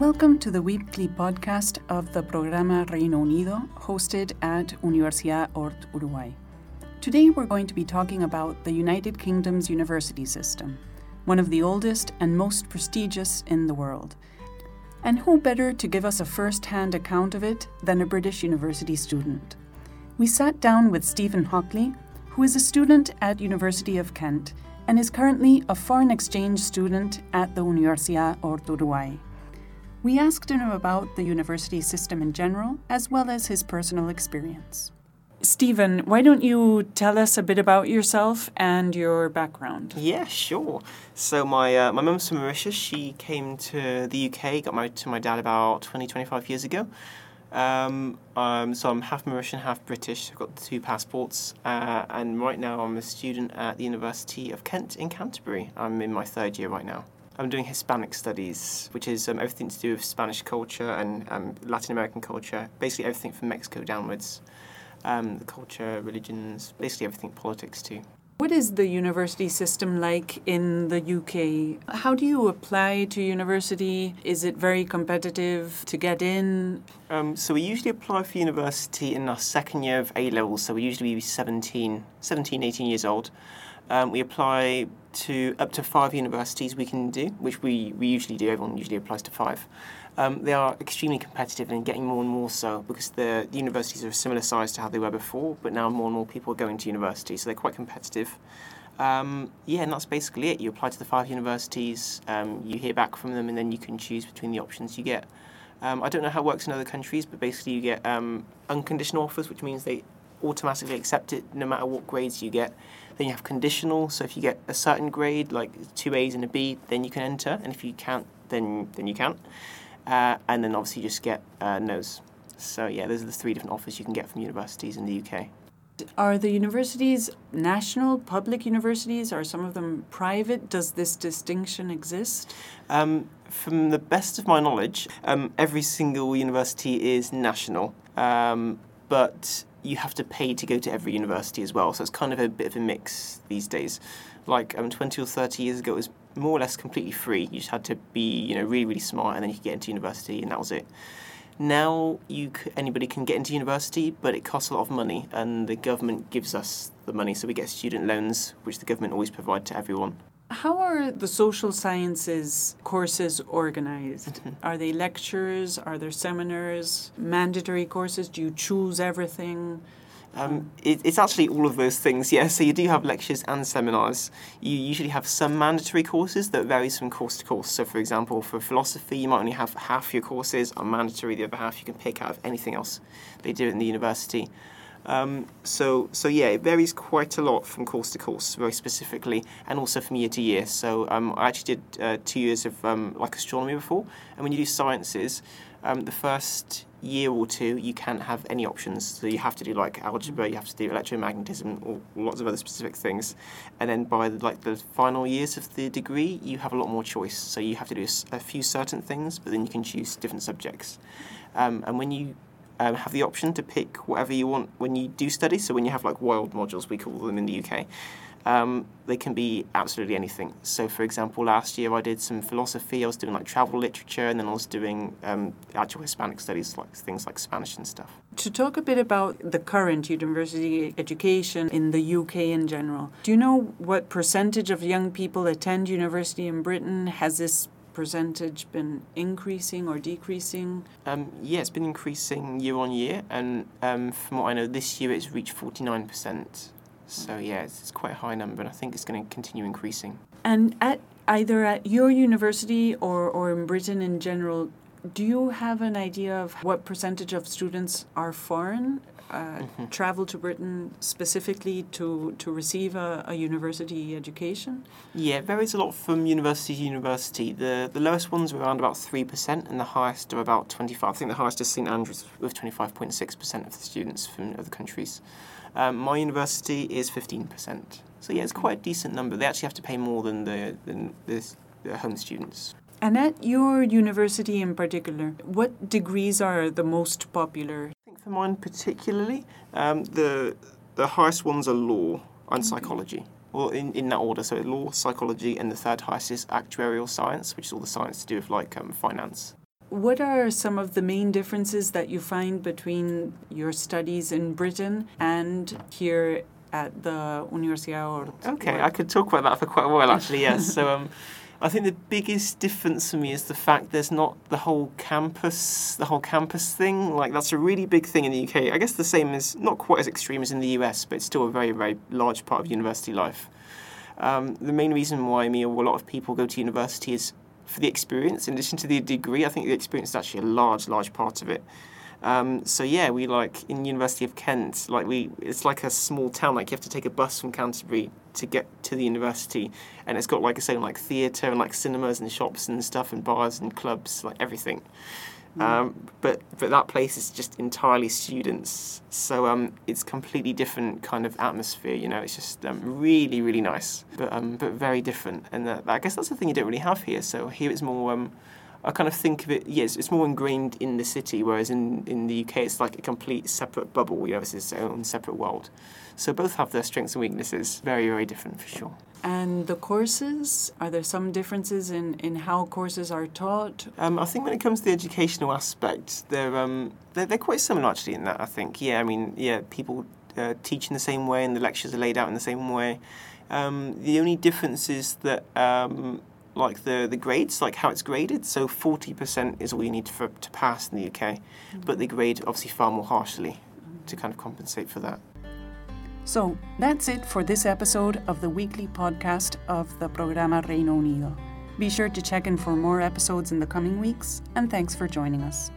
Welcome to the weekly podcast of the Programa Reino Unido, hosted at Universidad Ort Uruguay. Today we're going to be talking about the United Kingdom's university system, one of the oldest and most prestigious in the world. And who better to give us a first hand account of it than a British university student? We sat down with Stephen Hockley, who is a student at University of Kent and is currently a foreign exchange student at the Universidad Ort Uruguay. We asked him about the university system in general, as well as his personal experience. Stephen, why don't you tell us a bit about yourself and your background? Yeah, sure. So my uh, my mum's from Mauritius. She came to the UK, got married to my dad about 20, 25 years ago. Um, um, so I'm half Mauritian, half British. I've got two passports, uh, and right now I'm a student at the University of Kent in Canterbury. I'm in my third year right now. I'm doing Hispanic studies, which is um, everything to do with Spanish culture and um, Latin American culture, basically everything from Mexico downwards. Um, the culture, religions, basically everything, politics too. What is the university system like in the UK? How do you apply to university? Is it very competitive to get in? Um, so we usually apply for university in our second year of A levels, so we're usually be 17, 17 18 years old. Um, we apply to up to five universities we can do, which we, we usually do. Everyone usually applies to five. Um, they are extremely competitive and getting more and more so because the, the universities are a similar size to how they were before, but now more and more people are going to university, so they're quite competitive. Um, yeah, and that's basically it. You apply to the five universities, um, you hear back from them, and then you can choose between the options you get. Um, I don't know how it works in other countries, but basically you get um, unconditional offers, which means they automatically accept it no matter what grades you get. Then you have conditional, so if you get a certain grade, like two A's and a B, then you can enter, and if you can't, then then you can't. Uh, and then obviously you just get uh, no's. So yeah, those are the three different offers you can get from universities in the UK. Are the universities national, public universities? Are some of them private? Does this distinction exist? Um, from the best of my knowledge, um, every single university is national, um, but you have to pay to go to every university as well. So it's kind of a bit of a mix these days. Like um, 20 or 30 years ago, it was more or less completely free. You just had to be, you know, really, really smart, and then you could get into university, and that was it. Now you c- anybody can get into university, but it costs a lot of money, and the government gives us the money, so we get student loans, which the government always provide to everyone. How are the social sciences courses organized? are they lectures? Are there seminars? Mandatory courses? Do you choose everything? Um, it, it's actually all of those things, yeah. So you do have lectures and seminars. You usually have some mandatory courses that varies from course to course. So, for example, for philosophy, you might only have half your courses are mandatory. The other half you can pick out of anything else they do in the university. Um, so, so yeah, it varies quite a lot from course to course, very specifically, and also from year to year. So, um, I actually did uh, two years of um, like astronomy before, and when you do sciences, um, the first year or two you can't have any options. So you have to do like algebra, you have to do electromagnetism, or lots of other specific things, and then by like the final years of the degree, you have a lot more choice. So you have to do a, a few certain things, but then you can choose different subjects. Um, and when you um, have the option to pick whatever you want when you do study. So when you have like wild modules, we call them in the UK, um, they can be absolutely anything. So for example, last year I did some philosophy. I was doing like travel literature, and then I was doing um, actual Hispanic studies, like things like Spanish and stuff. To talk a bit about the current university education in the UK in general, do you know what percentage of young people attend university in Britain? Has this percentage been increasing or decreasing? Um, yeah, it's been increasing year on year, and um, from what I know, this year it's reached 49%. So, yeah, it's, it's quite a high number, and I think it's going to continue increasing. And at either at your university or, or in Britain in general, do you have an idea of what percentage of students are foreign? Uh, mm-hmm. travel to Britain specifically to, to receive a, a, university education? Yeah, it varies a lot from university to university. The the lowest ones are around about 3%, and the highest are about 25 I think the highest is St Andrews with 25.6% of the students from other countries. Um, my university is 15%. So, yeah, it's quite a decent number. They actually have to pay more than the, than the, the home students. And at your university in particular, what degrees are the most popular? I think for mine particularly, um, the the highest ones are law and psychology, or in, in that order. So law, psychology, and the third highest is actuarial science, which is all the science to do with like um, finance. what are some of the main differences that you find between your studies in Britain and here at the Universidad Okay, I could talk about that for quite a while actually, yes. so um, I think the biggest difference for me is the fact there's not the whole campus, the whole campus thing. Like that's a really big thing in the UK. I guess the same is not quite as extreme as in the US, but it's still a very, very large part of university life. Um, the main reason why me or a lot of people go to university is for the experience. In addition to the degree, I think the experience is actually a large, large part of it. Um, so yeah, we like in University of Kent, like we, it's like a small town. Like you have to take a bus from Canterbury to get to the university, and it's got like I say, like theatre and like cinemas and shops and stuff and bars and clubs, like everything. Mm. Um, but but that place is just entirely students, so um, it's completely different kind of atmosphere. You know, it's just um, really really nice, but um, but very different. And that, I guess that's the thing you don't really have here. So here it's more. I kind of think of it. Yes, it's more ingrained in the city, whereas in, in the UK it's like a complete separate bubble. You know, it's its own separate world. So both have their strengths and weaknesses. Very very different for sure. And the courses, are there some differences in, in how courses are taught? Um, I think when it comes to the educational aspect, they're, um, they're, they're quite similar actually in that, I think. Yeah, I mean, yeah, people uh, teach in the same way and the lectures are laid out in the same way. Um, the only difference is that um, like the, the grades, like how it's graded. So 40% is all you need for, to pass in the UK, mm-hmm. but they grade obviously far more harshly to kind of compensate for that. So that's it for this episode of the weekly podcast of the Programa Reino Unido. Be sure to check in for more episodes in the coming weeks, and thanks for joining us.